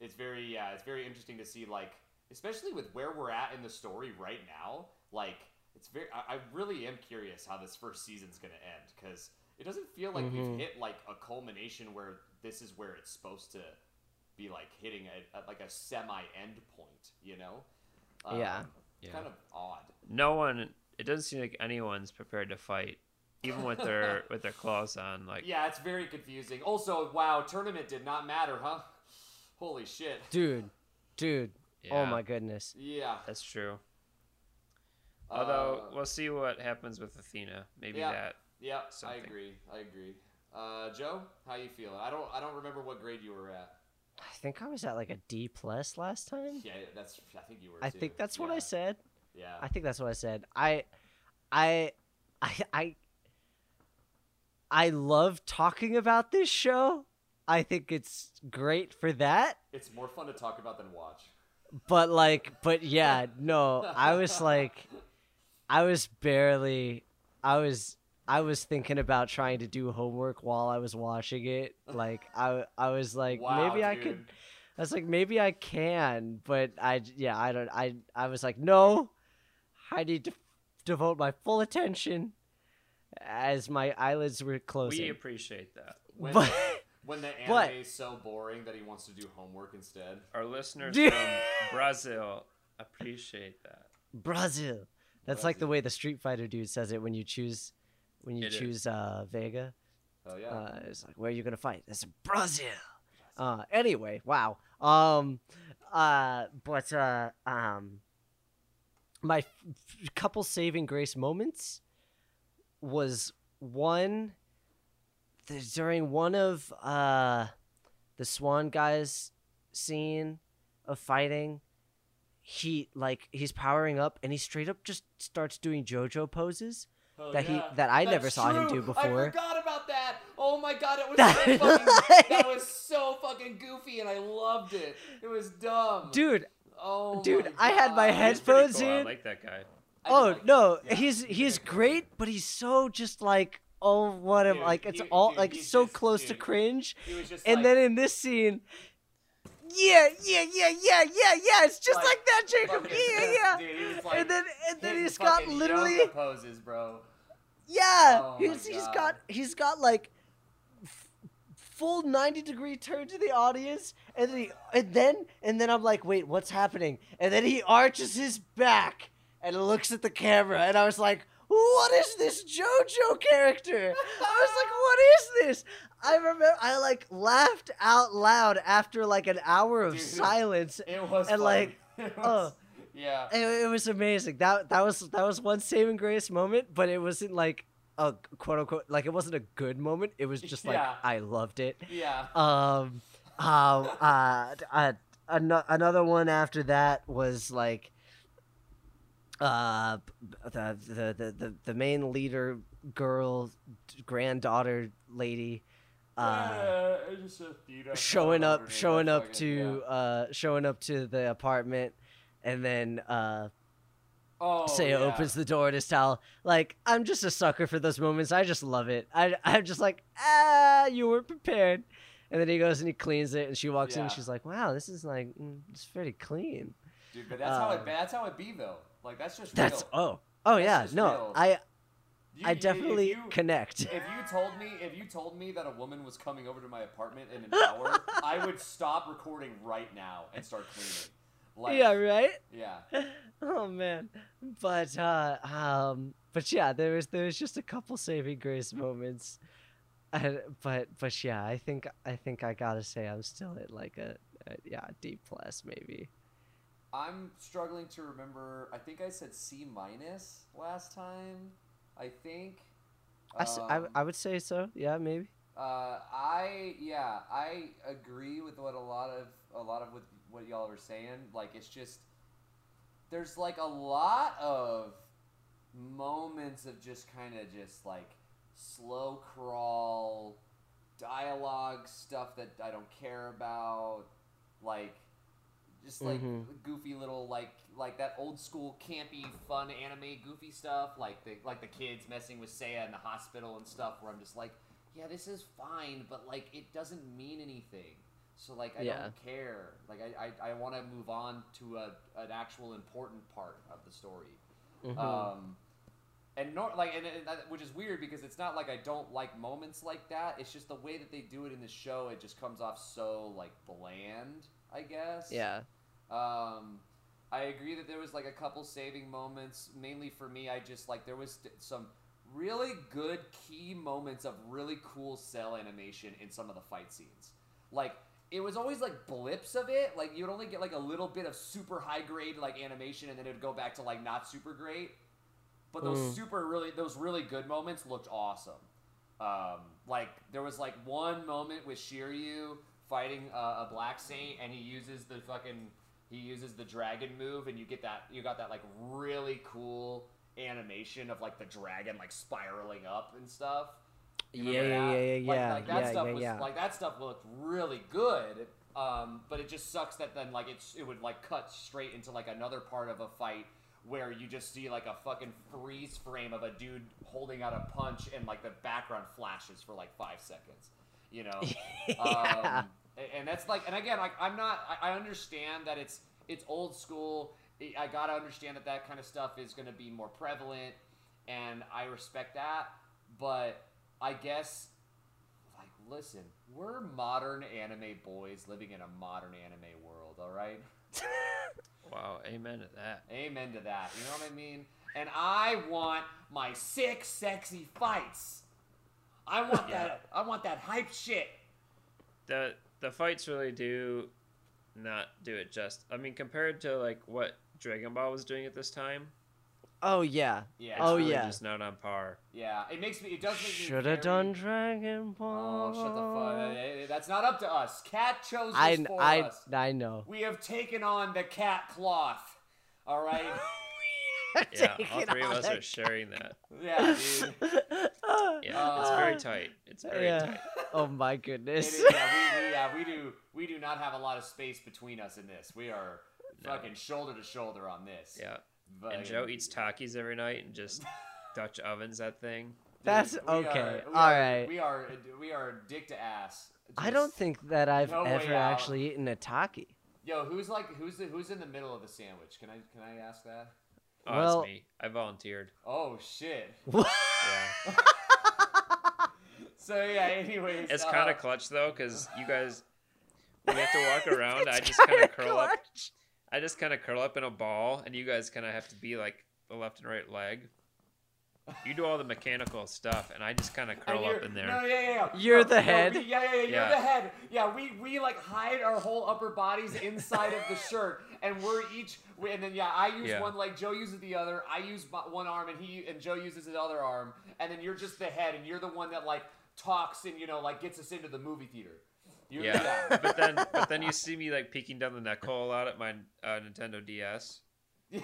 it's very yeah, it's very interesting to see like, especially with where we're at in the story right now. Like, it's very. I, I really am curious how this first season's gonna end because it doesn't feel like Mhm. we've hit like a culmination where this is where it's supposed to be like hitting a, a like a semi end point. You know. Yeah. Um, Yeah. Kind of odd. No one. It doesn't seem like anyone's prepared to fight, even with their with their cloths on. Like Yeah, it's very confusing. Also, wow, tournament did not matter, huh? Holy shit. dude, dude. Oh my goodness. Yeah. That's true. Although Uh, we'll see what happens with Athena. Maybe Yeah. that. yeah, I something. agree. I agree. Uh, Joe, how you feeling? I don't I don't remember what grade you were at. I think I was at like a D plus last time. Yeah, that's I think you were. I too. think that's what I said. Yeah. I think that's what I said. I, I, I, I, I love talking about this show. I think it's great for that. It's more fun to talk about than watch. But like, but yeah, no, I was like, I was barely, I was, I was thinking about trying to do homework while I was watching it. Like, I, I was like, wow, maybe I could. I was like, maybe I can, but I, yeah, I don't, I, I was like, no, I need to devote my full attention as my eyelids were closing. We appreciate that. When, But- when the anime but- is so boring that he wants to do homework instead. Our listeners Dude. from Brazil appreciate that. Brazil. That's like the way the Street Fighter dude says it when you choose, when you It is. choose uh, Vega. Oh yeah. Uh, it's like, where are you gonna fight? It's Brazil. Uh, anyway, wow. Um, uh, but uh, um, my f- f- couple saving grace moments was one th- during one of uh the Swan guys scene of fighting. He like he's powering up and he straight up just starts doing JoJo poses. Oh, that he- that I That's never saw him true. do I forgot about that. Oh my god, it was That- so fucking, that was so fucking goofy, and I loved it. It was dumb. Dude, oh dude, my I had my God. head- He's pretty Headphones cool. I in. like that guy. Oh like no, Yeah. he's he's great, but he's so just like oh what am Dude, like it's he- all dude, like so just- close to cringe. He was just And like, then in this scene, yeah, yeah, yeah, yeah, yeah, yeah, it's just Like, like, that, Jacob. fucking- Yeah, yeah. dude, like and then and then he's got literally poses, bro. yeah, Oh he's he's got he's got like f- full 90 degree turn to the audience and then he, and then and then I'm like, "Wait, what's happening?" And then he arches his back and looks at the camera and I was like, "What is this JoJo character?" I was like, "What is this?" I remember I like laughed out loud after like an hour of Dude. silence. It was And, funny. like, It oh. yeah. It, it was amazing. That that was that was one saving grace moment, but it wasn't like a quote unquote like it wasn't a good moment. It was just like Yeah. I loved it. Yeah. Um, um, uh, uh, another one after that was like, uh, the the the the, the main leader girl, granddaughter lady, uh, yeah, it's just a Theta. showing up, showing up fucking- to uh, showing up to the apartment, and then uh. yeah. Oh, Seiya yeah. opens the door to tell, like, I'm just a sucker for those moments. I just love it. I, I'm just like, ah, you weren't prepared. And then he goes and he cleans it, and she walks in, and she's like, wow, this is like, mm, it's pretty clean. Dude, but that's how it. Um, That's how it be though. Like that's just That's, real. oh, oh That's yeah, no, real. I, You- I you- if definitely you- connect. If you told me, if you told me that a woman was coming over to my apartment in an hour, I would stop recording right now and start cleaning. Like, yeah, right? yeah. oh man but uh um but yeah there was there was just a couple saving grace moments and, but but yeah i think i think i gotta say i'm still at like a, a yeah d plus maybe I'm struggling to remember. I think I said C minus last time. I think. I, s- I, Um, I would say so yeah maybe Uh, I yeah, I agree with what a lot of a lot of what what y'all are saying. Like it's just there's like a lot of moments of just kind of just like slow crawl dialogue stuff that I don't care about. Like just like Mhm. goofy little like like that old school campy fun anime goofy stuff like the like the kids messing with Seiya in the hospital and stuff where I'm just like yeah this is fine but like it doesn't mean anything so like I Yeah. don't care like I I, I want to move on to a an actual important part of the story Mhm. um and nor like and, and that, which is weird because it's not like I don't like moments like that it's just the way that they do it in the show it just comes off so like bland I guess yeah um, I agree that there was like a couple saving moments. Mainly for me, I just like there was st- some really good key moments of really cool cell animation in some of the fight scenes. Like it was always like blips of it. Like you would only get like a little bit of super high grade like animation, and then it would go back to like not super great. but those Mm. super really those really good moments looked awesome. Um, like there was like one moment with Shiryu fighting uh, a black saint, and he uses the fucking he uses the dragon move, and you get that you got that like really cool animation of like the dragon like spiraling up and stuff. Yeah, yeah, yeah, yeah, Like, yeah, like that yeah, stuff yeah, was yeah. like that stuff looked really good. Um, but it just sucks that then like it's it would like cut straight into like another part of a fight where you just see like a fucking freeze frame of a dude holding out a punch and like the background flashes for like five seconds. You know, Yeah. um, and that's like, and again, like I'm not, I, understand that it's it's old school. I- gotta understand that that kind of stuff is gonna be more prevalent, and I respect that. But I guess, like, listen, we're modern anime boys living in a modern anime world. All right. Wow, amen to that. Amen to that. You know what I mean? And I want my sick, sexy fights. I want Yeah. that. I want that hype shit. The the fights really do not do it just. I mean, compared to like what Dragon Ball was doing at this time, Oh yeah. Yeah. it's Oh, really yeah. just not on par. Yeah, it makes me. It does make me. Should have done Dragon Ball. Oh, shut the fuck! eh, eh, That's not up to us. Cat chose this I for I us. I know. We have taken on the cat cloth. All right. Yeah, all three of us a- are sharing that. yeah, dude. Yeah, it's Uh, very tight. It's very yeah. tight. Oh my goodness. is, yeah, we, we, yeah, we do. We do not have a lot of space between us in this. We are No. fucking shoulder to shoulder on this. Yeah, Fucking- and Joe eats Takis every night and just Dutch ovens that thing. That's we okay. Are, we All are, right. We are we are dick to ass. I don't think that I've no ever actually eaten a taki. Yo, who's like who's the, who's in the middle of the sandwich? Can I can I ask that? Oh, Well- it's me. I volunteered. Oh shit. Yeah, So yeah. Anyways, it's uh, kind of clutch though, because you guys, when you have to walk around, I just kind of curl up. I just kind of curl up in a ball, and you guys kind of have to be like the left and right leg. You do all the mechanical stuff, and I just kind of curl up in there. No, yeah, yeah, yeah. You're No, the no, head. we- yeah, yeah, yeah. You're Yeah. the head. Yeah, we we like hide our whole upper bodies inside of the shirt, and we're each. we- And then yeah, I use Yeah. one leg, Joe uses the other. I use one arm, and he and Joe uses his other arm. And then you're just the head, and you're the one that like talks and you know like gets us into the movie theater. You're, Yeah, but then but then you see me like peeking down the neck hole a lot at my uh, Nintendo DS.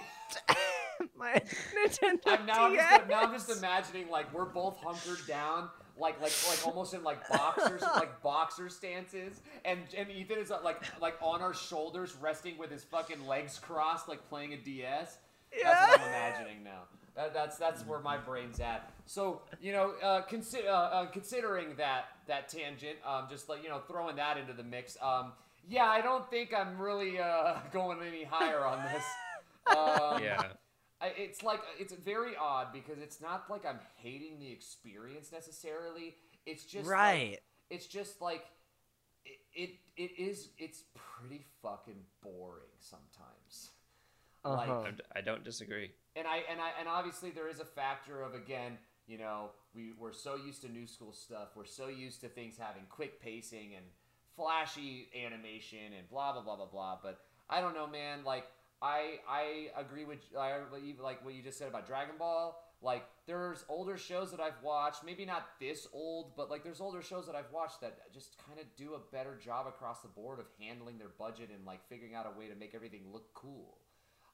my Nintendo I'm now, I'm DS. just, now I'm just imagining like we're both hunkered down, like like like almost in like boxers like boxer stances, and and Ethan is uh, like like on our shoulders, resting with his fucking legs crossed, like playing a DS. That's what I'm imagining now. That, that's that's where my brain's at. So you know, uh, consider uh, uh, considering that that tangent, um, just like you know, throwing that into the mix. Um, yeah, I don't think I'm really uh, going any higher on this. Um, Yeah, I, it's like it's very odd because it's not like I'm hating the experience necessarily. It's just like- Right. it's just like it, it it is it's pretty fucking boring sometimes. Uh-huh. I'm- I don't disagree. And I and I and obviously there is a factor of again, you know, we we're so used to new school stuff. We're so used to things having quick pacing and flashy animation and blah blah blah blah blah. But I don't know, man. Like I I agree with I like what you just said about Dragon Ball. Like there's older shows that I've watched, maybe not this old, but like there's older shows that I've watched that just kind of do a better job across the board of handling their budget and like figuring out a way to make everything look cool.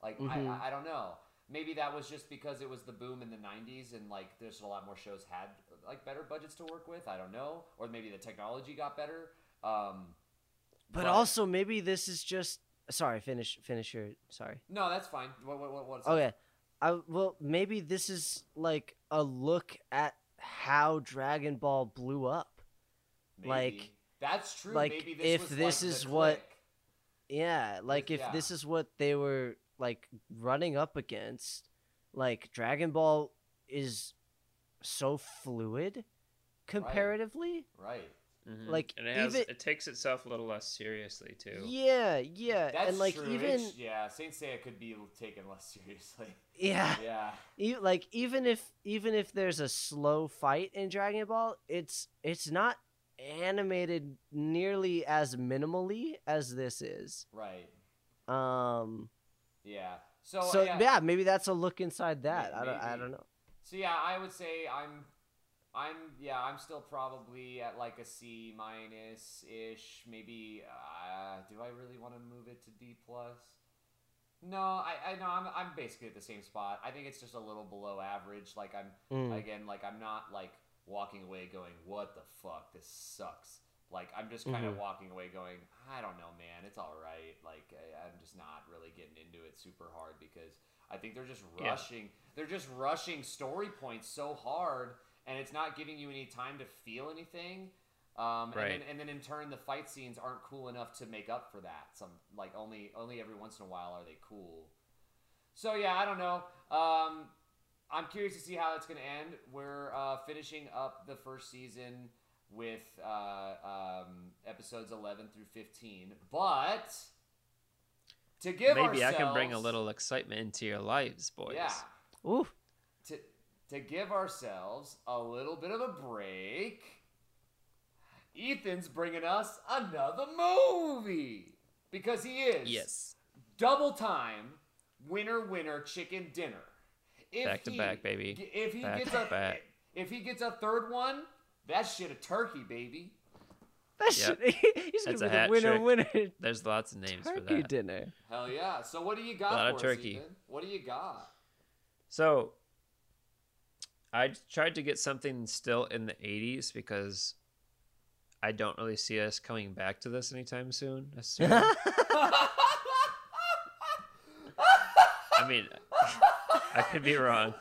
Like Mhm. I, I I don't know. Maybe that was just because it was the boom in the '90s and like there's a lot more shows had like better budgets to work with. I don't know, or maybe the technology got better. Um, But also maybe this is just sorry, finish finish your sorry. no, that's fine. What what what? What's Okay. I well maybe this is like a look at how Dragon Ball blew up. Maybe. like- that's true. like, maybe this if was this like is what- Yeah, like if yeah. this is what they were like running up against, like Dragon Ball is so fluid comparatively. right. Mhm. Like, and it has even- it takes itself a little less seriously too. Yeah, yeah, That's and like true. even It's- yeah, Saint Seiya could be taken less seriously. yeah, Yeah, e- like even if even if there's a slow fight in Dragon Ball, it's it's not animated nearly as minimally as this is. right. Um, Yeah. So, So yeah, yeah, maybe that's a look inside that. May- I don't. I don't know. So yeah, I would say I'm, I'm yeah, I'm still probably at like a C minus ish. Maybe uh, do I really want to move it to D plus? No, I I know I'm I'm basically at the same spot. I think it's just a little below average. Like I'm Mm. again like I'm not like walking away going what the fuck this sucks. Like I'm just kind of Mhm. walking away going I don't know man it's all right. Like I, I'm just not really getting into it super hard because I think they're just Yeah. rushing. They're just rushing story points so hard, and it's not giving you any time to feel anything. Um, Right. and, then, and then in turn, the fight scenes aren't cool enough to make up for that. Some like only only every once in a while are they cool. So yeah, I don't know. Um, I'm curious to see how it's going to end. We're uh, finishing up the first season with uh, um, episodes 11 through 15, but to give Maybe I can bring a little excitement into your lives, boys. yeah Ooh. to to give ourselves a little bit of a break. Ethan's bringing us another movie because he is Yes. double time winner winner chicken dinner. If Back to he- back, baby. If he Back gets to a back. if he gets a third one, that's shit a turkey, baby. That Yep. should, he's That's gonna a be the winner trick. winner There's lots of names for that. turkey that. dinner. Hell yeah! So what do you got A lot for of us, turkey. Ethan? What do you got? So, I tried to get something still in the 80s because I don't really see us coming back to this anytime soon. I mean, I could be wrong.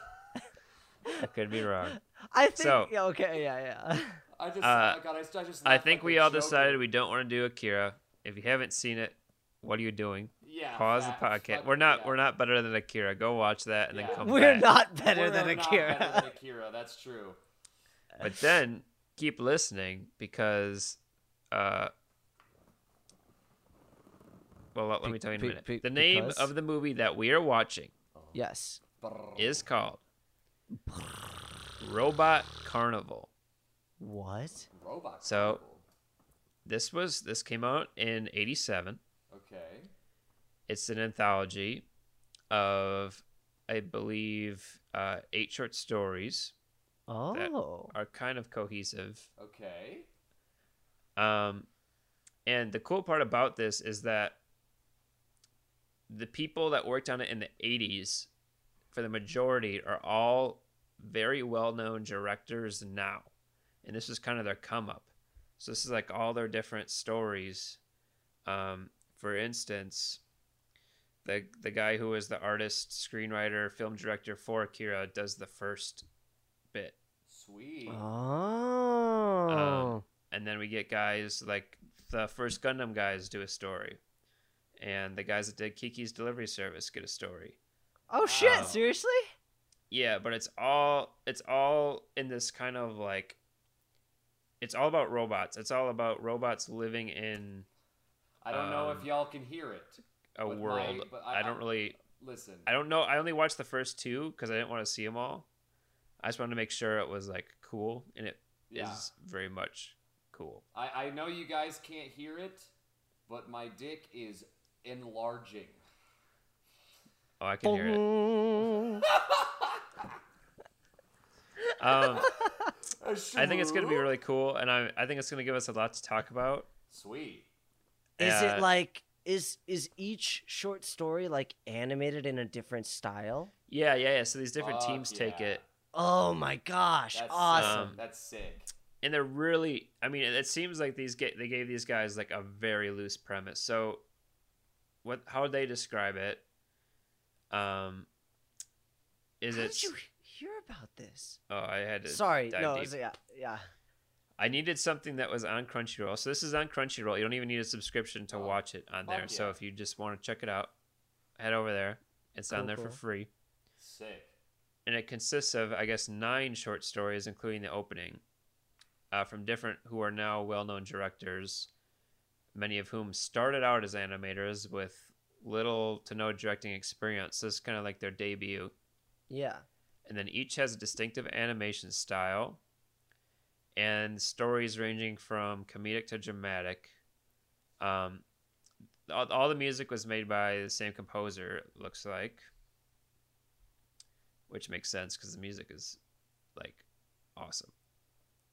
I could be wrong. I think. So- yeah, okay. Yeah. Yeah. I just, Uh, oh God, I, I just. I think like we all joker. decided we don't want to do Akira. If you haven't seen it, what are you doing? Yeah. Pause fat- the podcast. fuck- We're not yeah. we're not better than Akira. Go watch that and Yeah. then come We're back. not better We're than not Akira. better than Akira. That's true. But then keep listening because uh well let, let me tell you in a minute. be- the name because- of the movie that we are watching yes. Is called Robot Carnival. What? robot. So- Carnival. This was this came out in 87. Okay. It's an anthology of I believe uh, eight short stories Oh. are kind of cohesive. Okay. Um, and the cool part about this is that the people that worked on it in the 80s, for the majority, are all very well known directors now. And this is kind of their come up. So this is like all their different stories. Um, for instance, the the guy who was the artist, screenwriter, film director for Akira does the first bit Sweet. Oh. and then we get guys like the first Gundam guys do a story, and the guys that did Kiki's Delivery Service get a story. oh shit! Wow. Seriously? Yeah, but it's all it's all in this kind of like it's all about robots. It's all about robots living in I don't know if um, y'all can hear it. a With my- world. but I, I- don't I- really Listen. I don't know. I only watched the first two because I didn't want to see them all. I just wanted to make sure it was like cool, and it is Yeah. very much cool. I, I know you guys can't hear it, but my dick is enlarging. Oh, I can hear it. Boom. Um, I think it's going to be really cool, and I, I think it's going to give us a lot to talk about. sweet. Is Uh, it like is is each short story like animated in a different style? Yeah, yeah, yeah. So these different Fuck teams take it, Oh my gosh! That's awesome. Sick. That's sick. and they're really. I mean, it, it seems like these get they gave these guys like a very loose premise. So, what? How would they describe it? Um, is How it? Did you hear about this? Oh, I had to. Sorry, dive no. deep. it's- yeah, yeah. I needed something that was on Crunchyroll. So this is on Crunchyroll. You don't even need a subscription to Oh, watch it on there. fuck So if you just want to check it out, head over there. It's on Cool, there for free. Sick. and it consists of I guess nine short stories, including the opening, uh, from different who are now well-known directors, many of whom started out as animators with little to no directing experience. So it's kind of like their debut, Yeah. And then each has a distinctive animation style, and stories ranging from comedic to dramatic. Um, all, all the music was made by the same composer. It looks like. which makes sense because the music is like awesome.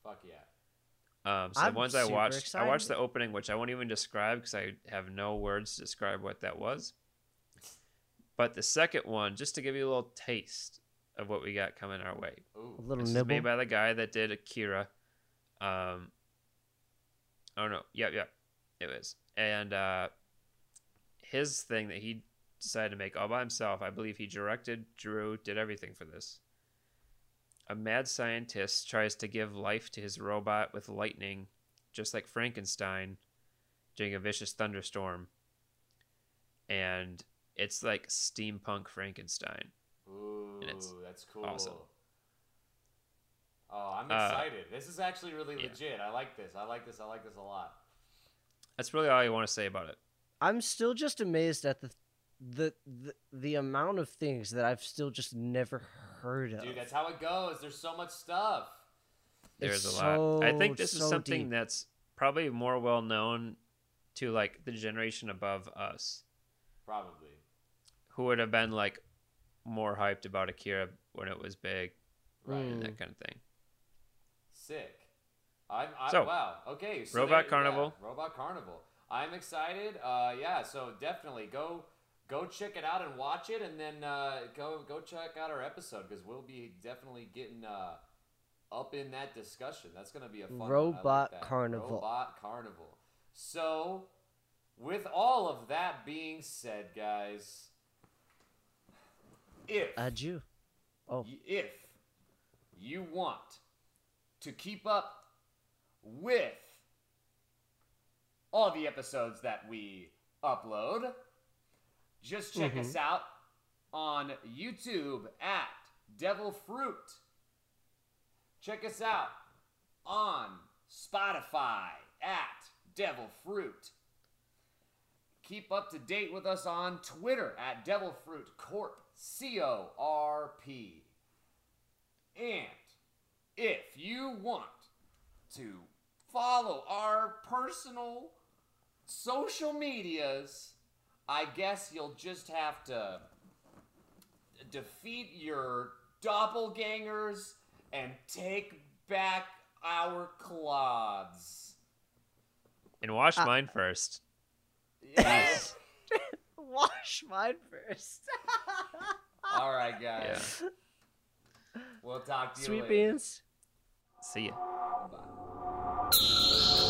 Fuck yeah. Um, so I'm the ones I super watched, I watched the opening, which I won't even describe because I have no words to describe what that was. But the second one, just to give you a little taste of what we got coming our way. A little This is nibble. made by the guy that did Akira. Um, oh no, yep, yep, it was. And uh, his thing that he decided to make all by himself, I believe he directed, drew, did everything for this. A mad scientist tries to give life to his robot with lightning, just like Frankenstein, during a vicious thunderstorm. And it's like steampunk Frankenstein. Ooh, And it's that's cool. awesome. Oh, I'm Uh, excited. this is actually really yeah. legit. I like this. I like this. I like this a lot. That's really all I want to say about it. I'm still just amazed at the the the, the amount of things that I've still just never heard of. Dude, that's how it goes. There's so much stuff. There's It's a lot. I think this is something deep. that's probably more well known to like the generation above us, Probably. who would have been like more hyped about Akira when it was big Right. and Mm. that kind of thing. Sick. I'm, I, So, wow. Okay. So Robot there- yeah, Carnival. Robot Carnival. I'm excited. Uh, yeah. So definitely go go check it out and watch it, and then uh, go go check out our episode because we'll be definitely getting uh, up in that discussion. That's gonna be a fun one. Like Robot. Carnival. Robot Carnival. So, with all of that being said, guys, if Adieu. Oh. If you want to keep up with all the episodes that we upload, just check us mm-hmm. out on YouTube at Devil Fruit. Check us out on Spotify at Devil Fruit. Keep up to date with us on Twitter at Devil Fruit Corp. C O R P. And if you want to follow our personal social medias, I guess you'll just have to defeat your doppelgangers and take back our clods. And wash Uh, mine first. Yes. Wash mine first. All right, guys. We'll talk to you Sweet later. beans. See ya. Bye.